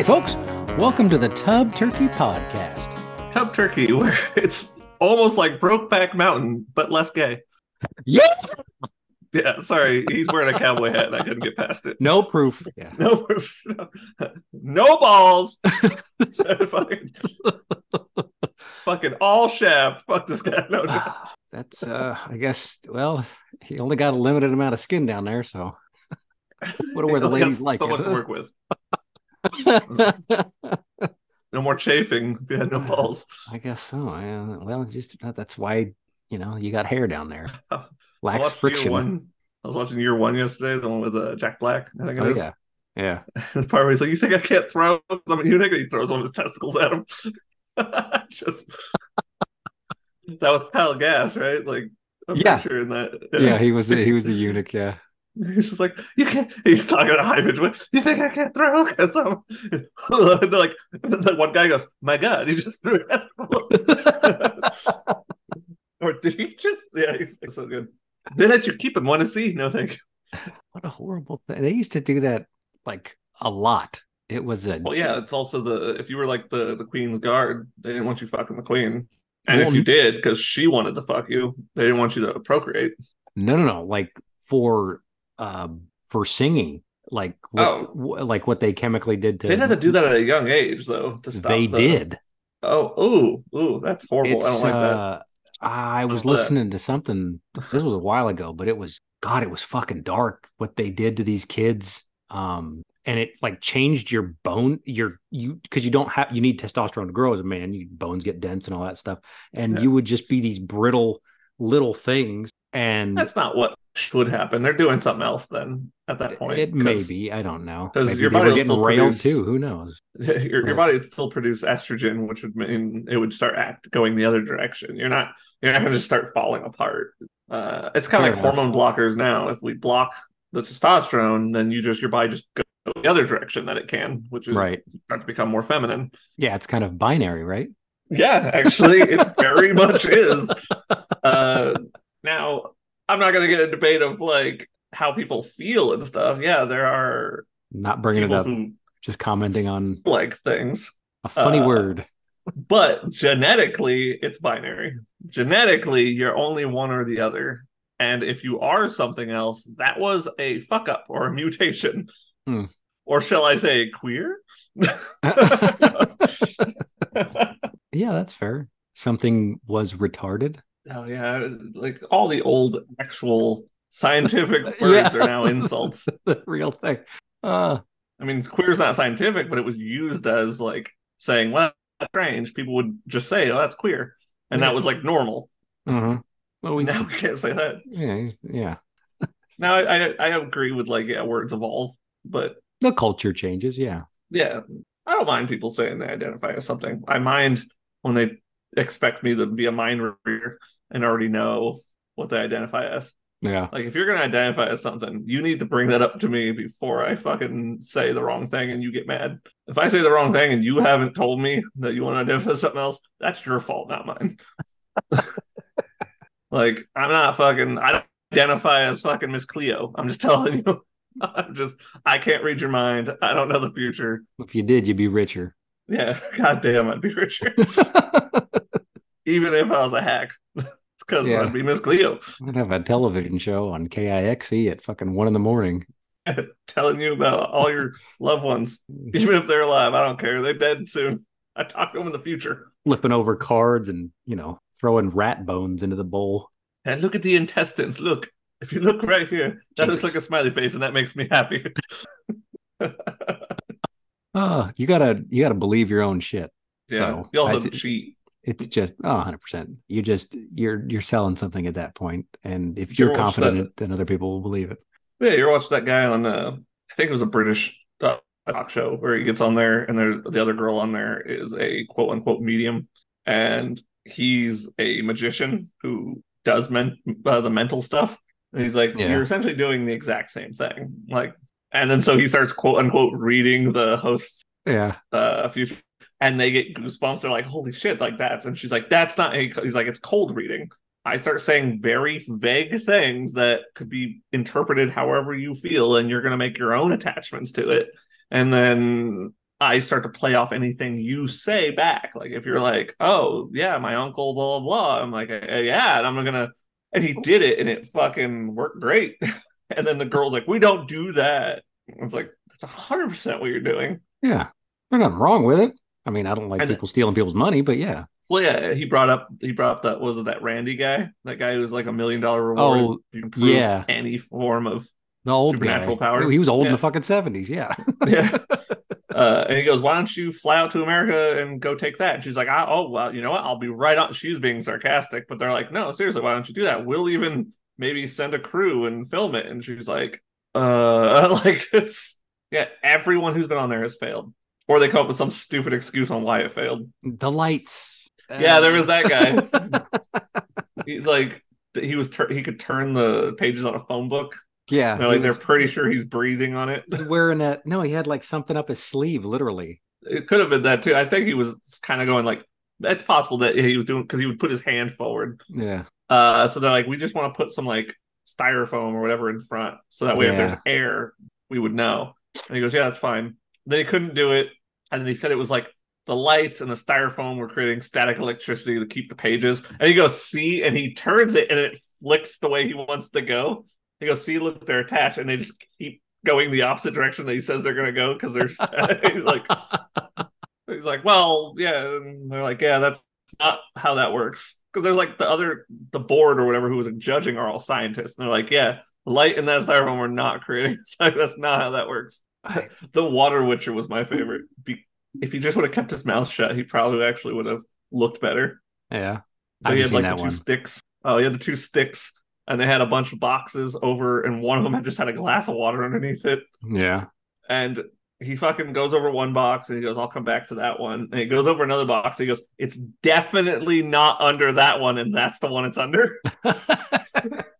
Howdy, folks. Welcome to the Tub Turkey Podcast. Tub Turkey, where it's almost like Brokeback Mountain, but less gay. Yeah. Yeah, sorry, he's wearing a cowboy hat and I couldn't get past it. No proof. Yeah. No, proof. no balls. fucking, fucking all shaft. Fuck this guy. No, no. That's, uh, I guess, well, he only got a limited amount of skin down there, so what where the ladies like so much to work with. No more chafing. if you had no balls. I guess so. Yeah. Well, just that's why you know you got hair down there. Lacks friction. One. I was watching Year One yesterday, the one with uh, Jack Black. I think it Oh is. yeah, yeah. The part where he's like, "You think I can't throw?" I'm a eunuch, and he throws one of his testicles at him. Just that was Kyle Gass, right? Like, I'm Yeah. sure in that. Yeah, he was the, he was the eunuch. Yeah. He's just like, "You can't." He's talking to Hyman. You think I can't throw? Because I'm. and they're like, and then one guy goes, "My God, he just threw a testicle." or did he just? Yeah, he's like, so good. They let you keep him. Want to see? No, thank you. What a horrible thing. They used to do that like a lot. It was a Well, yeah, it's also the if you were like the the queen's guard, they didn't want you fucking the queen, and Well, if you did, because she wanted to fuck you, they didn't want you to procreate. no, no, no. Like for um for singing, like what, Oh. like what they chemically did to. They had to do that at a young age, though, to stop. They the- did. Oh, ooh, ooh, that's horrible. It's I don't like that. uh, I was that? listening to something. This was a while ago, but it was God. It was fucking dark what they did to these kids. Um, and it like changed your bone, your you because you don't have you need testosterone to grow as a man. Your bones get dense and all that stuff, and Yeah. you would just be these brittle little things. And That's not what should happen. They're doing something else then at that point. it may be. I don't know. 'cause Maybe your body getting still railed produce- too. Who knows? your, your body would still produce estrogen, which would mean it would start act going the other direction. You're not you're not going to just start falling apart. Uh, it's kind of like enough. hormone blockers now. If we block the testosterone, then you just your body just goes the other direction that it can, which is Right. start to become more feminine. Yeah, it's kind of binary, right? Yeah, actually, it very much is. Uh, now, I'm not going to get a debate of like how people feel and stuff. Yeah, there are Not bringing it up, just commenting on like things. a funny Uh, word. but genetically it's binary genetically you're only one or the other and if you are something else that was a fuck up or a mutation Hmm. or shall i say queer Yeah, that's fair. Something was retarded. Oh yeah like all the old actual scientific words Yeah. are now insults the real thing. Uh i mean queer is not scientific but it was used as like saying well that's strange people would just say oh that's queer and that was like normal mhm. Well, we, now we can't say that yeah, yeah. Now I, I I agree with like yeah words evolve, but The culture changes. Yeah. yeah, I don't mind people saying they identify as something. I mind when they expect me to be a mind reader and already know what they identify as. Yeah. Like if you're gonna identify as something, you need to bring that up to me before I fucking say the wrong thing and you get mad. If I say the wrong thing and you haven't told me that you want to identify as something else, that's your fault, not mine. like I'm not fucking. I don't identify as fucking Miss Cleo. I'm just telling you. I'm just. I can't read your mind. I don't know the future. If you did, you'd be richer. Yeah. God damn, I'd be richer. Even if I was a hack. it's because Yeah. I'd be Miss Cleo. I'd have a television show on KIXE at fucking one in the morning. telling you about all your loved ones, even if they're alive. I don't care. They're dead soon. I talk to them in the future. Flipping over cards and, you know, throwing rat bones into the bowl. And look at the intestines. Look, if you look right here, that looks like a smiley face, and that makes me happy. Oh, you gotta you gotta believe your own shit. yeah. So you also I- cheat. It's just oh 100 percent you just you're you're selling something at that point and if You you're ever confident that- then other people will believe it Yeah, you're watching that guy on? Uh, I think it was a British talk talk show where he gets on there, and there's the other girl on there is a quote unquote medium, and he's a magician who does men- uh, the mental stuff. And he's like, Yeah. you're essentially doing the exact same thing, like. And then so he starts quote unquote reading the host's yeah uh future and they get goosebumps they're like holy shit like that's and she's like that's not he's like it's cold reading i start saying very vague things that could be interpreted however you feel and you're going to make your own attachments to it and then I start to play off anything you say back. Like if you're like, "Oh yeah, my uncle," blah blah blah. I'm like, uh, uh, "Yeah," and I'm gonna, and he did it, and it fucking worked great. and then the girl's like, "We don't do that." It's like that's hundred percent what you're doing. Yeah, there's nothing wrong with it. I mean, I don't like And- people stealing people's money, but yeah. Well, yeah, he brought up he brought up that was it that Randi guy, that guy who was like a million dollar reward. Oh, if you can prove yeah. any form of The old Supernatural guy. powers? He was old in the fucking seventies. Yeah. yeah. Uh, and he goes, "Why don't you fly out to America and go take that?" And she's like, "Oh well, you know what? I'll be right on." She's being sarcastic, but they're like, "No, seriously, why don't you do that? We'll even maybe send a crew and film it." And she's like, "Uh, like it's yeah, everyone who's been on there has failed, or they come up with some stupid excuse on why it failed." the lights. Yeah, there was that guy. He's like, he was tur- he could turn the pages on a phone book. yeah. They're he like, they're pretty sure he's breathing on it. he was wearing that. No, he had like something up his sleeve, literally. It could have been that too. I think he was kind of going like, it's possible that he was doing because he would put his hand forward. Yeah. Uh, so they're like, we just want to put some like styrofoam or whatever in front, so that way if there's air, we would know. And he goes, yeah, that's fine. Then he couldn't do it, and then he said it was like the lights and the styrofoam were creating static electricity to keep the pages. And he goes, see, and he turns it and it flicks the way he wants to go. He goes, see, look, they're attached, and they just keep going the opposite direction that he says they're gonna go because they're. he's like, he's like, well, yeah. And they're like, yeah, that's not how that works. Because there's like the other, the board or whatever who was judging are all scientists, and they're like, yeah, light and that styrofoam were not creating. It's like that's not how that works. the Water Witcher was my favorite. Be- if he just would have kept his mouth shut, he probably actually would have looked better. yeah. But he had seen like that the two one. sticks. Oh, he had the two sticks, and they had a bunch of boxes over, and one of them had just had a glass of water underneath it. Yeah. And he fucking goes over one box, and he goes, "I'll come back to that one." And he goes over another box. And he goes, "It's definitely not under that one, and that's the one it's under."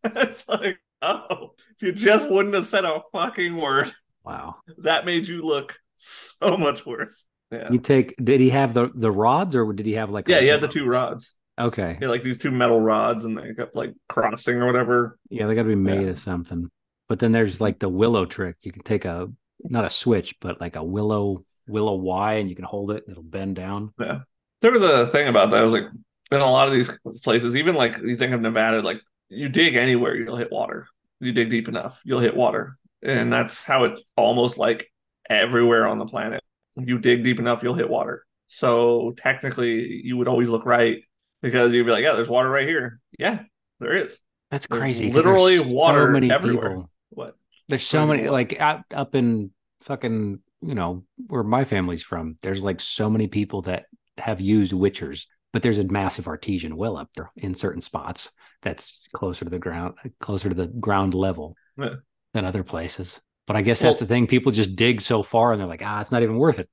it's like, oh, if you just wouldn't have said a fucking word, wow. that made you look so much worse. Yeah, You take. Did he have the the rods, or did he have like? yeah, a, he had the two rods. Okay. Yeah, like these two metal rods, and they kept like crossing or whatever. Yeah, they got to be made Yeah. of something. But then there's like the willow trick. You can take a not a switch, but like a willow willow Y, and you can hold it, and it'll bend down. Yeah. There was a thing about that. I was like, in a lot of these places, even like you think of Nevada, like you dig anywhere, you'll hit water. You dig deep enough, you'll hit water, and that's how it's almost like everywhere on the planet. You dig deep enough, you'll hit water. So technically, you would always look right because you'd be like, yeah, there's water right here. Yeah, there is. That's There's crazy. literally water everywhere. people. What? There's so many like out up in fucking you know where my family's from. There's like so many people that have used witchers, but there's a massive artesian well up there in certain spots that's closer to the ground, closer to the ground level Yeah. Than other places. But I guess that's the thing. People just dig so far, and they're like, ah, it's not even worth it.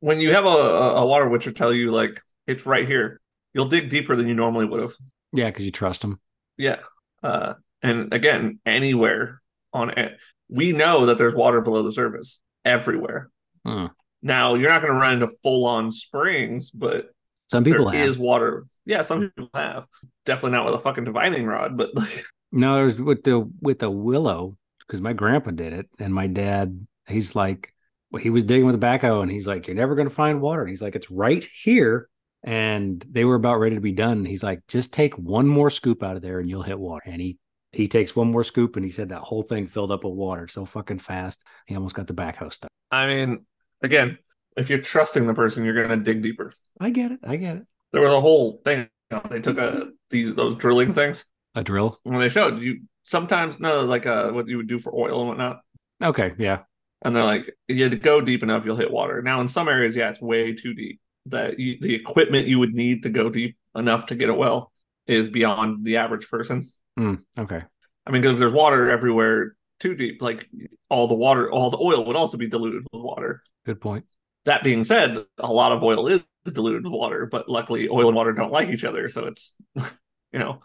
When you have a, a water witcher tell you like it's right here, you'll dig deeper than you normally would have. Yeah, because you trust them. Yeah. Uh, and again, anywhere on it, we know that there's water below the surface everywhere. Hmm. Now, you're not going to run into full on springs, but Some there people is water. Yeah, some people have. Definitely not with a fucking divining rod, but like, No, there's with the with the willow because my grandpa did it, and my dad, he's like, well, he was digging with a backhoe, and he's like, you're never gonna find water. And he's like, it's right here, and they were about ready to be done. He's like, just take one more scoop out of there, and you'll hit water. And he he takes one more scoop, and he said that whole thing filled up with water so fucking fast, he almost got the backhoe stuck. I mean, again, if you're trusting the person, you're going to dig deeper. I get it, I get it. There was a whole thing. they took a these those drilling things A drill. and they showed you sometimes no like uh what you would do for oil and whatnot. Okay, yeah, and they're like, you had to go deep enough, you'll hit water. Now, in some areas, yeah, it's way too deep. That you, the equipment you would need to go deep enough to get a well is beyond the average person. Hmm, okay, I mean, because there's water everywhere too deep. Like all the water, all the oil would also be diluted with water. good point. That being said, a lot of oil is diluted with water, but luckily, oil and water don't like each other, so it's you know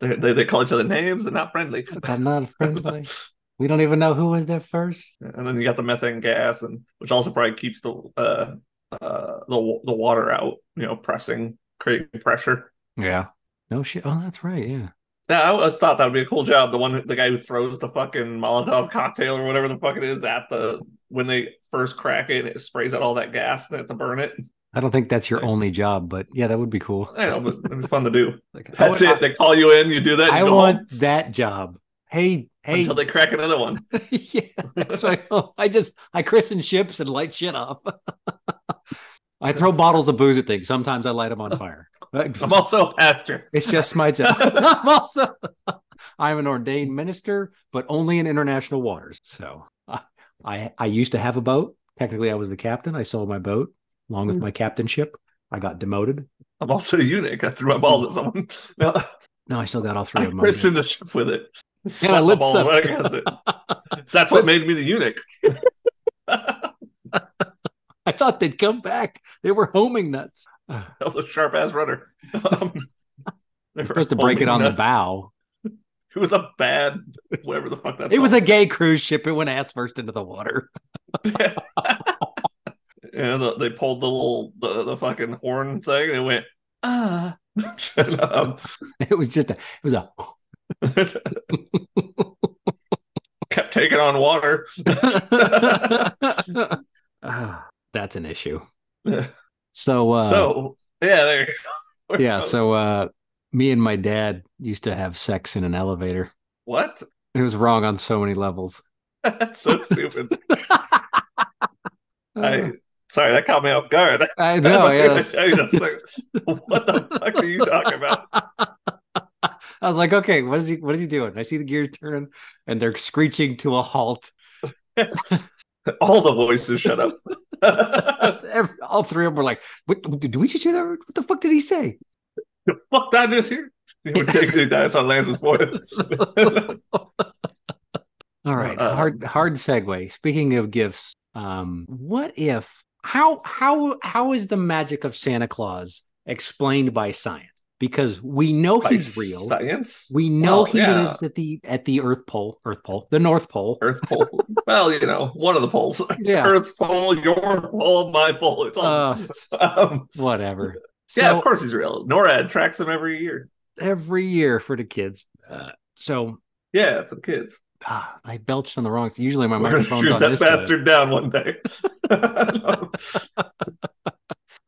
they they, they call each other names. They're not friendly. I'm not friendly. We don't even know who was there first. and then you got the methane gas, and which also probably keeps the uh, uh, the the water out. You know, pressing, creating pressure. Yeah. No shit. Oh, that's right. Yeah. Yeah, I always thought that would be a cool job. The one, the guy who throws the fucking Molotov cocktail or whatever the fuck it is at the when they first crack it, it sprays out all that gas and they have to burn it. I don't think that's your only job, but yeah, that would be cool. I know, but it'd be fun to do. Like, That's want- it. They call you in, you do that. I, You I go want home that job. Hey, hey, until they crack another one. yeah, that's right. I just I christen ships and light shit off. I throw bottles of booze at things. Sometimes I light them on fire. I'm also a pastor. It's just my job. I'm also I'm an ordained minister, but only in international waters. So I, I I used to have a boat. Technically, I was the captain. I sold my boat along with my captainship. I got demoted. I'm also a eunuch. I threw my balls at someone. No, No, I still got all three I of them. christened the ship with it. Yeah, Slap the let's, ball uh, right against it. That's what let's- made me the eunuch. I thought they'd come back. They were homing nuts. That was a sharp ass runner. Um, they were supposed to break it on homing the bow. It was a bad, whatever the fuck that's. It was a gay cruise ship. It went ass first into the water. You know, the, they pulled the little the, the fucking horn thing and it went ah. um, It was just a. It was a. kept taking on water. Ah, that's an issue. So, uh, so yeah, there. You go. yeah, so uh, me and my dad used to have sex in an elevator. what? It was wrong on so many levels. That's so stupid. I sorry, that caught me off guard. I know. I'm Yes. gonna tell you that's like, what the fuck are you talking about? I was like, okay, what is he? What is he doing? I see the gears turning, and they're screeching to a halt. All the voices shut up. Every, all three of them were like, "What? Did we just hear that? What the fuck did he say?" The fuck that is here. We're taking the dice on Lance's forehead. All right, Uh, hard hard segue. Speaking of gifts, um, what if how how how is the magic of Santa Claus explained by science? Because we know By he's real. Science. We know Well, he yeah. lives at the at the Earth Pole, Earth Pole, the North Pole. Earth pole. well, you know, one of the poles. Yeah. Earth's pole, your pole, my pole. It's all. Uh, um, whatever. yeah, of course he's real. NORAD tracks him every year. every year for the kids. Uh, so Yeah, for the kids. ah, I belched on the wrong. Usually my We're microphone's shoot on that this side. bastard down one day.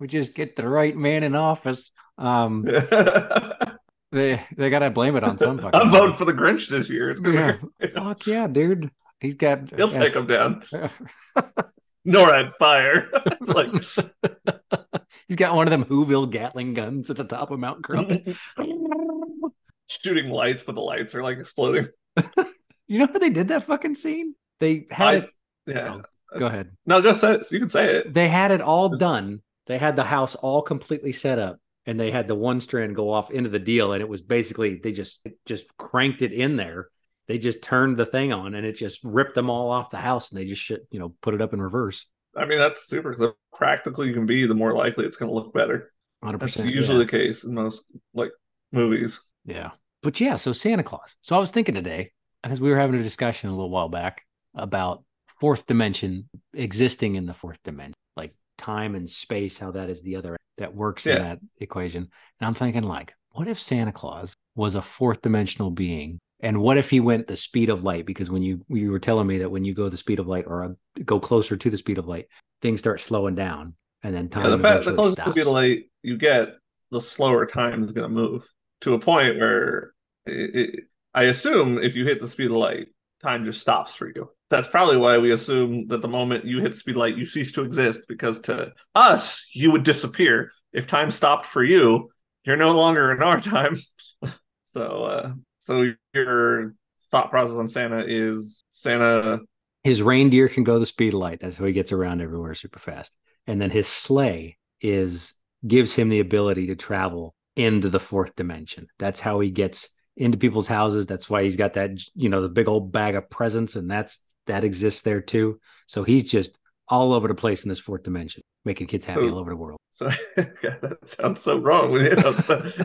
We just get the right man in office. Um, they they gotta blame it on some fucking. I'm voting for the Grinch this year. It's gonna Yeah. be Fuck yeah, dude. He's got. He'll take him down. NORAD fire. Like He's got one of them Whoville Gatling guns at the top of Mount Crumpet. shooting lights, but the lights are like exploding. you know how they did that fucking scene? They had I- it. Yeah. Go ahead. No, go say it. You can say it. They had it all done. They had the house all completely set up, and they had the one strand go off into the deal, and it was basically they just just cranked it in there. They just turned the thing on, and it just ripped them all off the house, and they just shit, you know, put it up in reverse. I mean, that's super. The practical you can be, the more likely it's going to look better. Hundred That's percent. usually the case in most like movies. Yeah. But yeah, so Santa Claus. So I was thinking today, because we were having a discussion a little while back about fourth dimension existing in the fourth dimension, like time and space, how that is the other that works in that equation. And I'm thinking, like, what if Santa Claus was a fourth dimensional being? And what if he went the speed of light? Because when you you were telling me that when you go the speed of light or uh, go closer to the speed of light, things start slowing down, and then time Yeah, the fact the closer to stops. speed of light you get, the slower time is going to move to a point where it, it, I assume if you hit the speed of light, time just stops for you. That's probably why we assume that the moment you hit speed light, you cease to exist because to us, you would disappear. If time stopped for you, you're no longer in our time. so, uh, so your thought process on Santa is Santa. his reindeer can go the speed of light. That's how he gets around everywhere super fast. And then his sleigh is gives him the ability to travel into the fourth dimension. That's how he gets into people's houses. That's why he's got that, you know, the big old bag of presents, and that's that exists there too. So he's just all over the place in this fourth dimension, making kids happy Oh. all over the world. So that sounds so wrong. You know,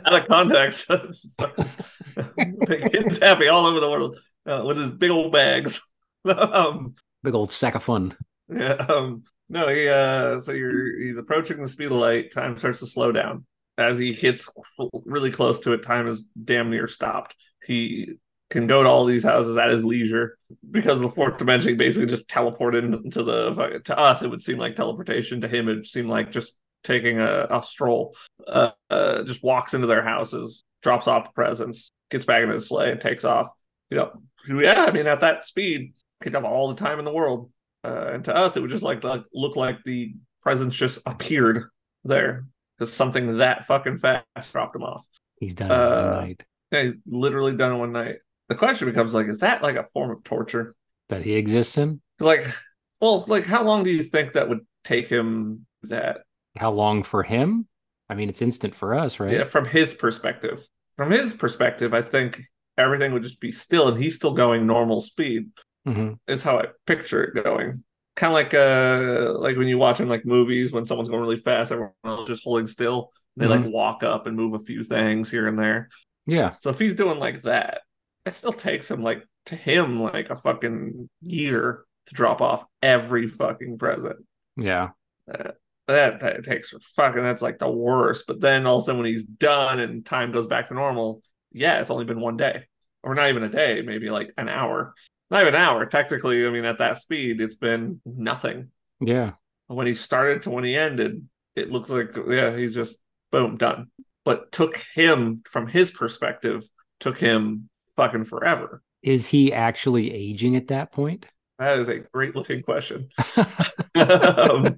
out of context, kids happy all over the world uh, with his big old bags. um, Big old sack of fun. yeah, um, no, he uh, so you're he's approaching the speed of light. Time starts to slow down. as he hits really close to it, time is damn near stopped. He can go to all these houses at his leisure because the fourth dimension basically just teleported into the to us it would seem like teleportation. To him it seemed like just taking a, a stroll uh, uh, just walks into their houses drops off the presents gets back in his sleigh and takes off you know. Yeah i mean at that speed he'd have all the time in the world uh, and to us it would just like, look like the presents just appeared there. Because something that fucking fast dropped him off. He's done it one uh, night. yeah, he's literally done it one night the question becomes like, is that like a form of torture that he exists in? Like, well, like how long do you think that would take him? That how long for him? I mean, it's instant for us, right? Yeah, from his perspective. From his perspective, I think everything would just be still, and he's still going normal speed. Mm-hmm. Is how I picture it going. Kind of like uh, like when you watch in like movies when someone's going really fast, everyone's just holding still. They mm-hmm. like walk up and move a few things here and there. Yeah. So if he's doing like that, it still takes him like to him like a fucking year to drop off every fucking present. Yeah. Uh, that, that takes fucking that's like the worst. But then all of a sudden when he's done and time goes back to normal, yeah, it's only been one day. Or not even a day, maybe like an hour. Not even an hour. Technically, I mean, at that speed, it's been nothing. Yeah. When he started to when he ended, it looks like yeah, he's just boom, done. But took him from his perspective, took him fucking forever. Is he actually aging at that point? That is a great looking question. um,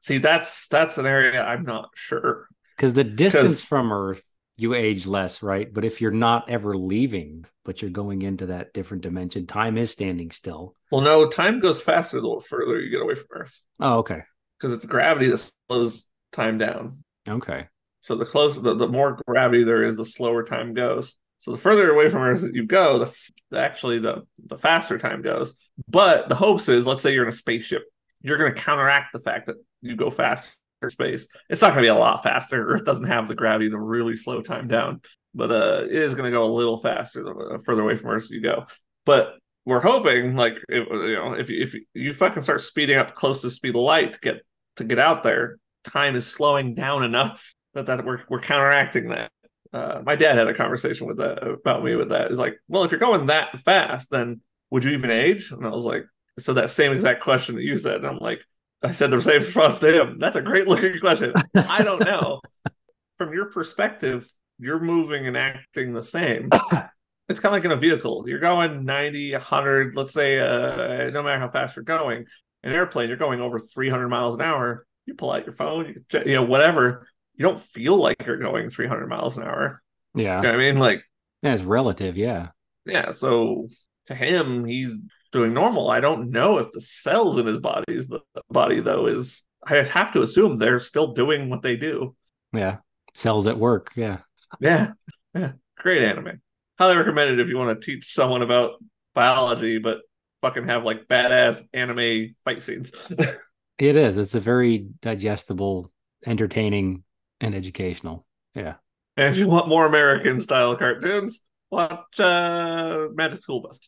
see, that's that's an area I'm not sure. Because the distance from Earth, you age less, right? But if you're not ever leaving, but you're going into that different dimension, time is standing still. Well, no, time goes faster the further you get away from Earth. Oh, okay. Because it's gravity that slows time down. Okay. So the closer, the, the more gravity there is, the slower time goes. So the further away from Earth you go, the, the actually the the faster time goes. But the hopes is, let's say you're in a spaceship, you're going to counteract the fact that you go faster space. It's not going to be a lot faster. Earth doesn't have the gravity to really slow time down, but uh, it is going to go a little faster the uh, further away from Earth you go. But we're hoping, like, if, you know, if if you fucking start speeding up close to the speed of light to get to get out there, time is slowing down enough that that we're we're counteracting that uh, my dad had a conversation with that about me with that. Is like, well, if you're going that fast, then would you even age? And I was like, so that same exact question that you said. And I'm like, I said the same response to him. That's a great looking question. I don't know. From your perspective, you're moving and acting the same. it's kind of like in a vehicle. You're going 90, 100, let's say, uh, no matter how fast you're going. An airplane, you're going over 300 miles an hour. You pull out your phone, you, you know, whatever you don't feel like you're going 300 miles an hour. Yeah. You know I mean, like, yeah, it's relative. Yeah. Yeah. So to him, he's doing normal. I don't know if the cells in his body's the body though is. I have to assume they're still doing what they do. Yeah. Cells at work. Yeah. Yeah. Yeah. Great anime. Highly recommended if you want to teach someone about biology, but fucking have like badass anime fight scenes. it is. It's a very digestible, entertaining and educational. Yeah. And if you want more American style cartoons, watch uh, Magic School Bus.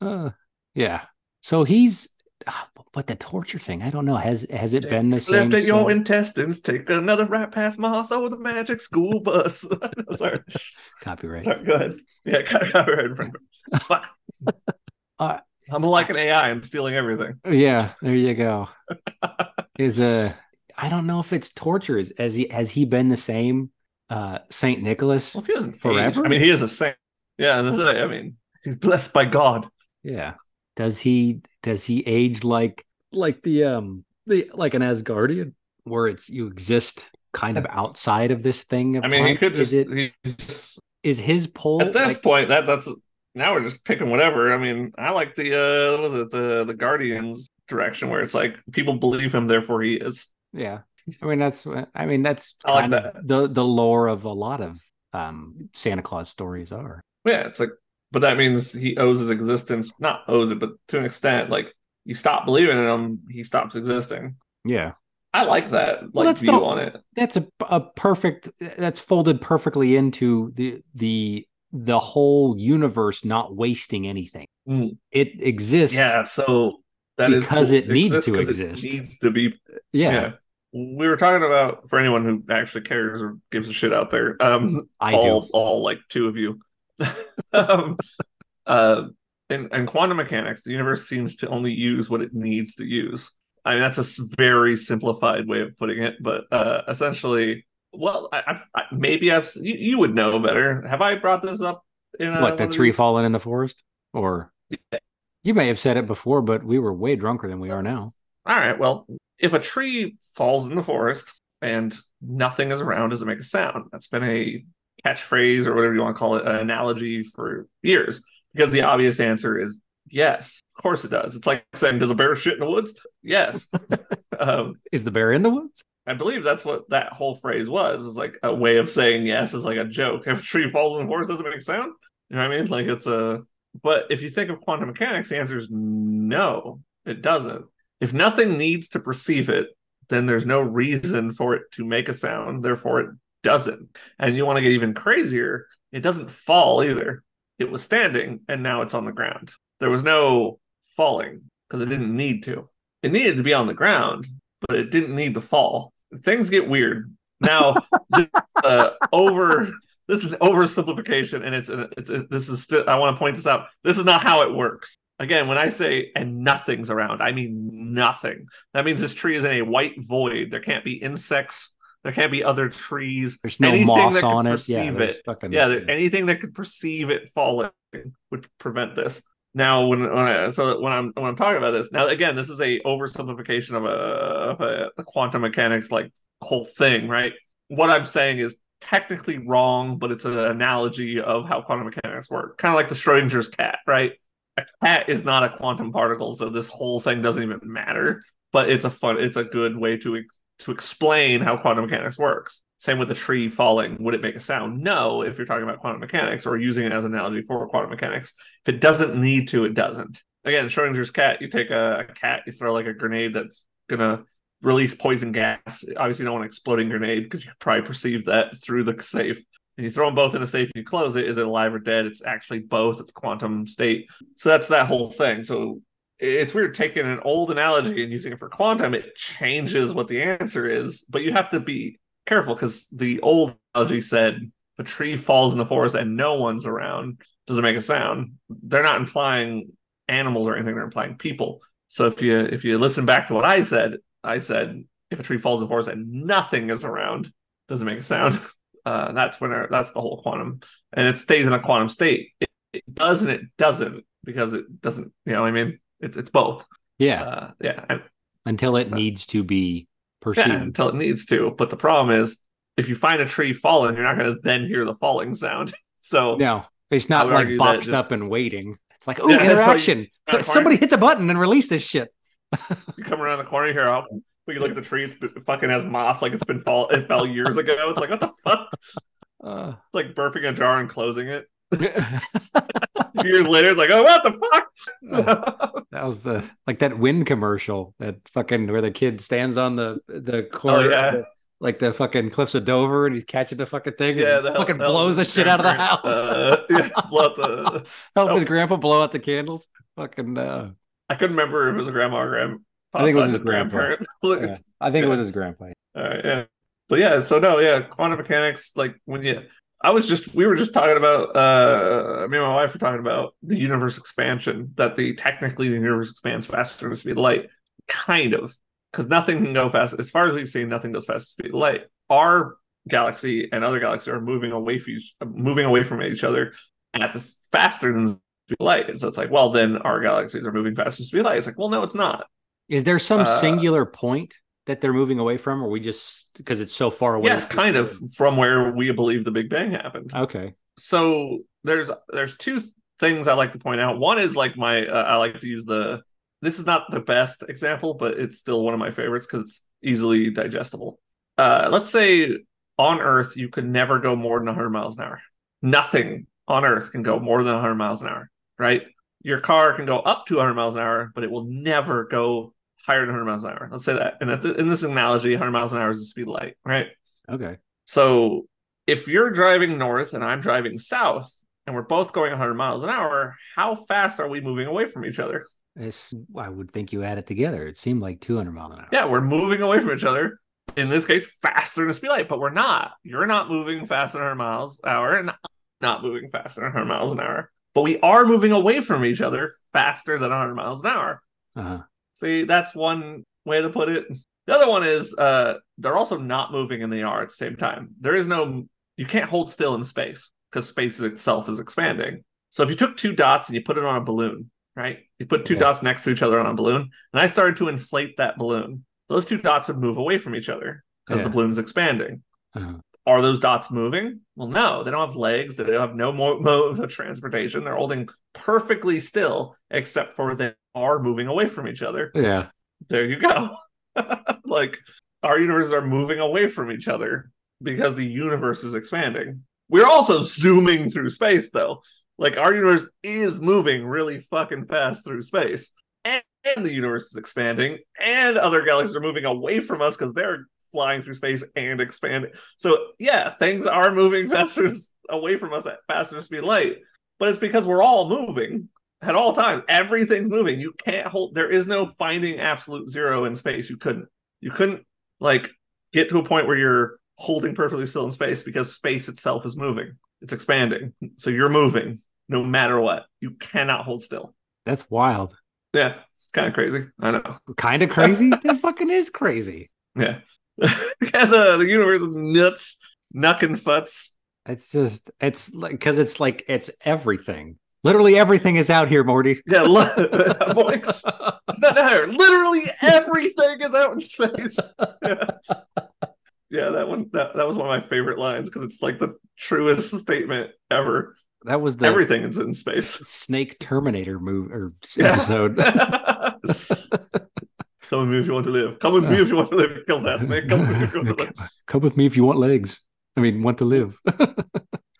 uh, yeah. So he's but the torture thing, I don't know. Has has it been the same? Left at your intestines, take another right past my house over the magic school bus. Sorry. Copyright. Sorry, go ahead. Yeah, copyright. Fuck. Uh, I'm like an AI. I'm stealing everything. Yeah, there you go. Is a I don't know if it's torture. Is has he has he been the same uh Saint Nicholas? Well, he doesn't forever. Age, I mean, he is a saint. Yeah, that's it. I mean, he's blessed by God. Yeah. Does he does he age like like the um the like an Asgardian where it's you exist kind of outside of this thing? I mean, time? he could just, is it, just is his pull at this like, point that that's now we're just picking whatever. I mean, I like the uh what was it, the the Guardians direction where it's like people believe him, therefore he is. Yeah. I mean that's I mean that's I like that. the the lore of a lot of um Santa Claus stories are. Yeah, it's like but that means he owes his existence, not owes it, but to an extent, like you stop believing in him, he stops existing. Yeah. I like that like well, that's view the, on it. That's a a perfect that's folded perfectly into the the the whole universe not wasting anything. Mm. It exists. Yeah, so that because is, it needs to exist. It needs to be Yeah, We were talking about for anyone who actually cares or gives a shit out there. Um, I all, do. all like two of you. um, uh, in, in quantum mechanics, the universe seems to only use what it needs to use. I mean, that's a very simplified way of putting it, but uh, essentially, well, I, I've, I, maybe I've you, you would know better. Have I brought this up in uh, What the tree falling in the forest? Or you may have said it before, but we were way drunker than we are now. All right. Well, if a tree falls in the forest and nothing is around, does it make a sound? That's been a catchphrase or whatever you want to call it, an analogy for years. Because the obvious answer is yes. Of course it does. It's like saying, does a bear shit in the woods? Yes. um, Is the bear in the woods? I believe that's what that whole phrase was. Was like a way of saying yes is like a joke. If a tree falls in the forest, doesn't make a sound. You know what I mean? Like it's a. But if you think of quantum mechanics, the answer is no, it doesn't. If nothing needs to perceive it, then there's no reason for it to make a sound. Therefore, it doesn't. And you want to get even crazier, it doesn't fall either. It was standing and now it's on the ground. There was no falling because it didn't need to. It needed to be on the ground, but it didn't need to fall. Things get weird. Now, this, uh, over this is oversimplification, and it's it's this is still. I want to point this out. This is not how it works. Again, when I say and nothing's around, I mean nothing. That means this tree is in a white void. There can't be insects. There can't be other trees. There's no Anything moss that could on it. Yeah, perceive it. Yeah, there, anything that could perceive it falling would prevent this. Now, when when I so when I'm when I'm talking about this now, again, this is a oversimplification of a of a the quantum mechanics like whole thing, right? What I'm saying is technically wrong, but it's an analogy of how quantum mechanics work, kind of like the Schrodinger's cat, right? A cat is not a quantum particle, so this whole thing doesn't even matter. But it's a fun, it's a good way to ex- to explain how quantum mechanics works. Same with the tree falling. Would it make a sound? No, if you're talking about quantum mechanics or using it as an analogy for quantum mechanics. If it doesn't need to, it doesn't. Again, Schrodinger's cat, you take a, a cat, you throw like a grenade that's gonna release poison gas. Obviously, you don't want an exploding grenade because you probably perceive that through the safe. And you throw them both in a safe and you close it. Is it alive or dead? It's actually both. It's quantum state. So that's that whole thing. So it's weird taking an old analogy and using it for quantum. It changes what the answer is, but you have to be careful because the old analogy said a tree falls in the forest and no one's around, does it make a sound? They're not implying animals or anything; they're implying people. So if you if you listen back to what I said, I said if a tree falls in forest and nothing is around, doesn't make a sound? Uh, that's when our, that's the whole quantum, and it stays in a quantum state. It, it does and it doesn't because it doesn't. You know, what I mean, it's it's both. yeah, Uh, yeah, and, until it needs to be perceived. yeah, until it needs to. But the problem is, if you find a tree falling, you're not going to then hear the falling sound. So No, it's not like boxed just- up and waiting. It's like, oh, Yeah, like- interaction. Uh, Somebody hit the button and release this shit. you come around the corner here. Oh, we look at the tree. It's it fucking has moss, like it's been fall. It fell years ago. It's like what the fuck? Uh, It's like burping a jar and closing it. Years later, it's like, oh, what the fuck? that was the like that wind commercial that fucking where the kid stands on the the corner, Oh, yeah. the- like the fucking cliffs of Dover, and he's catching the fucking thing. yeah, and the fucking hell- blows the shit out of the house. Uh, yeah, blow the. Help oh. his grandpa blow out the candles. Fucking, uh, I couldn't remember if it was a grandma or grand. I think it was his grandparent. Look, yeah. I think it was his grandpa. Yeah. But yeah, so no, yeah, quantum mechanics, like when you I was just we were just talking about uh me and my wife were talking about the universe expansion, that the technically the universe expands faster than the speed of light. Kind of. Because nothing can go fast as far as we've seen, nothing goes fast as speed of light. Our galaxy and other galaxies are moving away from each moving away from each other at this faster than speed of light. And so it's like, well, then our galaxies are moving faster than speed of light. It's like, well, no, it's not. Is there some Uh, singular point that they're moving away from, or we just because it's so far away? Yes, kind of from where we believe the Big Bang happened. Okay. so there's there's two things I like to point out. One is like my uh, I like to use the this is not the best example, but it's still one of my favorites because it's easily digestible. Uh, let's say on Earth you could never go more than 100 miles an hour. Nothing on Earth can go more than 100 miles an hour, right? Your car can go up to 100 miles an hour, but it will never go higher than 100 miles an hour. Let's say that. And at the, in this analogy, 100 miles an hour is the speed of light, right? Okay. So if you're driving north and I'm driving south and we're both going 100 miles an hour, how fast are we moving away from each other? It's, I would think you add it together. It seemed like 200 miles an hour. Yeah, we're moving away from each other. In this case, faster than the speed light, but we're not. You're not moving faster than 100 miles an hour, and I'm not moving faster than 100 miles an hour. But we are moving away from each other faster than 100 miles an hour. Uh-huh. See, that's one way to put it. The other one is uh, they're also not moving and they are at the same time. There is no, you can't hold still in space because space itself is expanding. So if you took two dots and you put it on a balloon, right? You put two Yeah. dots next to each other on a balloon, and I started to inflate that balloon. Those two dots would move away from each other because Yeah. the balloon's expanding. Uh-huh. Are those dots moving? Well, no, they don't have legs. They don't have no mo- modes of transportation. They're holding perfectly still, except for they are moving away from each other. Yeah. There you go. like our universes are moving away from each other because the universe is expanding. We're also zooming through space, though. Like our universe is moving really fucking fast through space, and, and the universe is expanding, and other galaxies are moving away from us because they're flying through space and expanding. So yeah, things are moving faster away from us at faster speed light, but it's because we're all moving at all times. Everything's moving. You can't hold. There is no finding absolute zero in space. You couldn't. You couldn't like get to a point where you're holding perfectly still in space because space itself is moving. It's expanding. So you're moving no matter what. You cannot hold still. That's wild. Yeah, it's kind of crazy. I know. Kind of crazy. that fucking is crazy. Yeah. yeah the, the universe is nuts, knucking futs. It's just, it's like, because it's like, it's everything. Literally everything is out here, Morty. Yeah, look, boy, it's not there. Literally everything is out in space. Yeah. Yeah, that one that, that was one of my favorite lines because it's like the truest statement ever. That was the Everything is in space. Snake Terminator move or Yeah. episode. Come with me if you want to live. Come with me if you want to live. Kill that snake. Come with me if you want to live. Come with me if you want legs. I mean, want to live.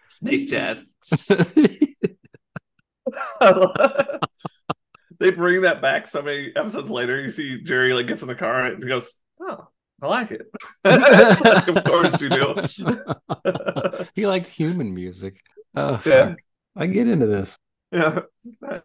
Snake jazz. they bring that back so many episodes later. You see Jerry like gets in the car and goes, "Oh, I like it." Like, of course you do. he liked human music. Oh, Yeah. fuck. I get into this. yeah.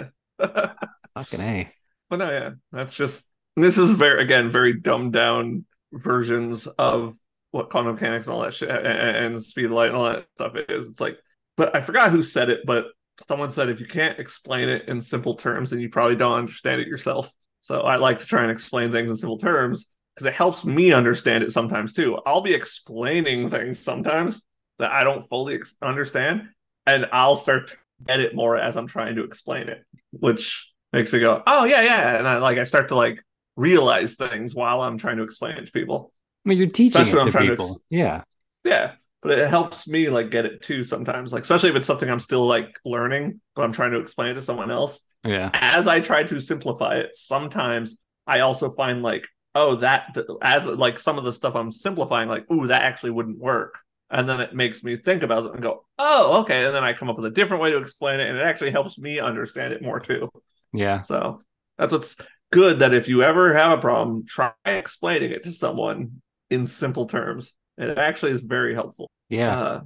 Fucking A. But no, yeah, that's just this is very again very dumbed down versions of what quantum mechanics and all that shit and, and speed of light and all that stuff is. It's like, but I forgot who said it, but someone said if you can't explain it in simple terms, then you probably don't understand it yourself. So I like to try and explain things in simple terms because it helps me understand it sometimes too. I'll be explaining things sometimes that I don't fully ex- understand, and I'll start to get it more as I'm trying to explain it, which makes me go, "Oh yeah, yeah," and I like I start to like realize things while I'm trying to explain it to people. I mean, you're teaching Especially it I'm to trying to people. yeah. Yeah, but it helps me like get it too sometimes, like especially if it's something I'm still like learning, but I'm trying to explain it to someone else. Yeah. As I try to simplify it, sometimes I also find like, oh, that as like some of the stuff I'm simplifying, like, ooh, that actually wouldn't work. And then it makes me think about it and go, oh, okay. And then I come up with a different way to explain it, and it actually helps me understand it more too. Yeah. So that's what's good that if you ever have a problem, try explaining it to someone in simple terms. It actually is very helpful. Yeah. Uh,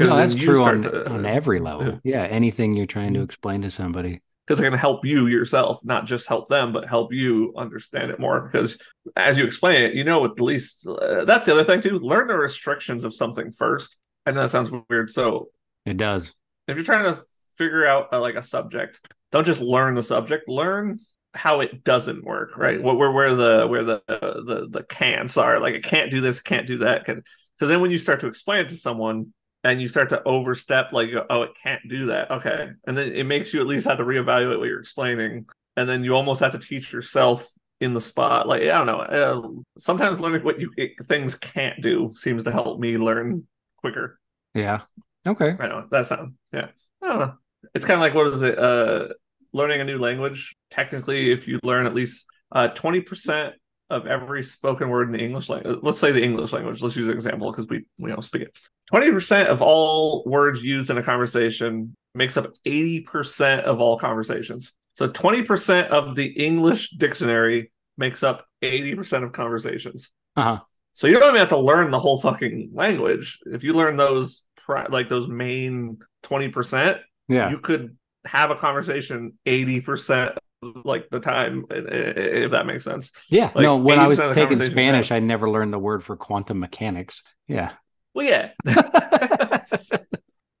no, that's true on, to- on every level. Yeah. Anything you're trying to Mhm. explain to somebody. because it can help you yourself, not just help them, but help you understand it more. Because as you explain it, you know at least uh, that's the other thing too. Learn the restrictions of something first. I know that sounds weird. So It does. if you're trying to figure out uh, like a subject, don't just learn the subject. Learn how it doesn't work. Right? Where where, where the where the the the can'ts are. Like it can't do this, can't do that. can. Because then when you start to explain it to someone. And you start to overstep, like, oh, it can't do that. Okay. And then it makes you at least have to reevaluate what you're explaining. And then you almost have to teach yourself in the spot. Like, I don't know. Uh, sometimes learning what you it, things can't do seems to help me learn quicker. Yeah. Okay. I know that sound. Yeah. I don't know. It's kind of like what is it? Uh, learning a new language. Technically, if you learn at least uh twenty percent of every spoken word in the English language, let's say the English language. Let's use an example because we we don't speak it. Twenty percent of all words used in a conversation makes up eighty percent of all conversations. So twenty percent of the English dictionary makes up eighty percent of conversations. Uh huh. So you don't even have to learn the whole fucking language. If you learn those like those main twenty percent, Yeah. you could have a conversation 80% like the time, if that makes sense. Yeah. Like, no, when I was taking Spanish, I never learned the word for quantum mechanics. Yeah. Well, yeah, I,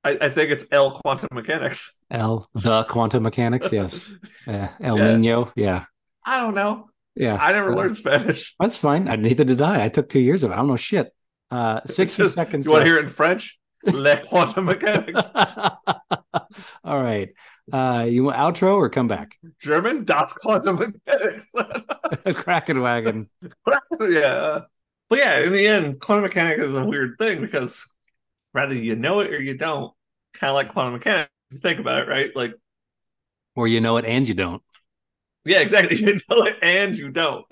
I think it's El quantum mechanics. El, the quantum mechanics. Yes. Yeah. El Yeah. Nino. Yeah. I don't know. Yeah. I never So- learned Spanish. That's fine. I, neither did I. I took two years of it. I don't know shit. Uh, 60 Just- seconds. You want to hear it in French? Le quantum mechanics. All right. Uh, you want outro or come back? German, Das quantum mechanics. Kraken wagon. yeah. But yeah, in the end, quantum mechanics is a weird thing because rather you know it or you don't, kind of like quantum mechanics, if you think about it, right? Like, Or you know it and you don't. yeah, exactly. You know it and you don't.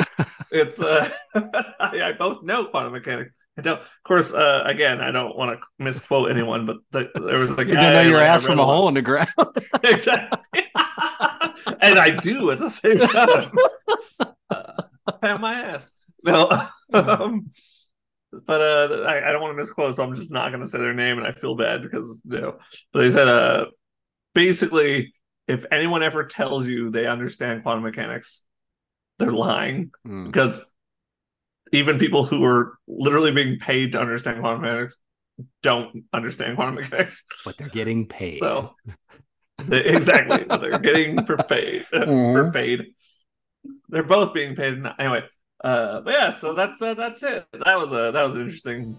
it's uh I, I both know quantum mechanics. I don't of course uh again I don't want to misquote anyone, but the, there was like, You don't know your I ass from a hole in the ground. exactly. and I do at the same time. uh, pat my ass. No, um, but uh, I, I don't want to misquote, so I'm just not going to say their name, and I feel bad because you know. But they said, uh, basically, if anyone ever tells you they understand quantum mechanics, they're lying Hmm. because even people who are literally being paid to understand quantum mechanics don't understand quantum mechanics. But they're getting paid. So exactly, they're getting for paid. For Mhm. paid. They're both being paid. Anyway, uh, but yeah. So that's uh, that's it. That was a that was an interesting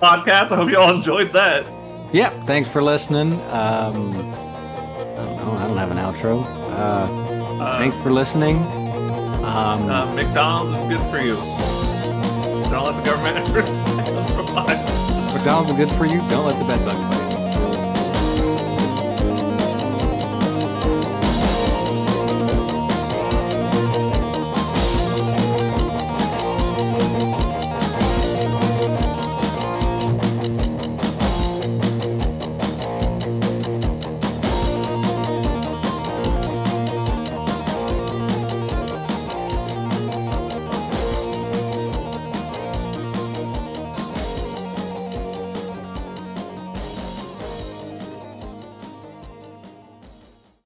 podcast. I hope you all enjoyed that. Yep. Thanks for listening. Um, I don't know. I don't have an outro. Uh, Uh, thanks for listening. Um, Uh, McDonald's is good for you. Don't let the government ever provide. McDonald's is good for you. Don't let the bed bug bite.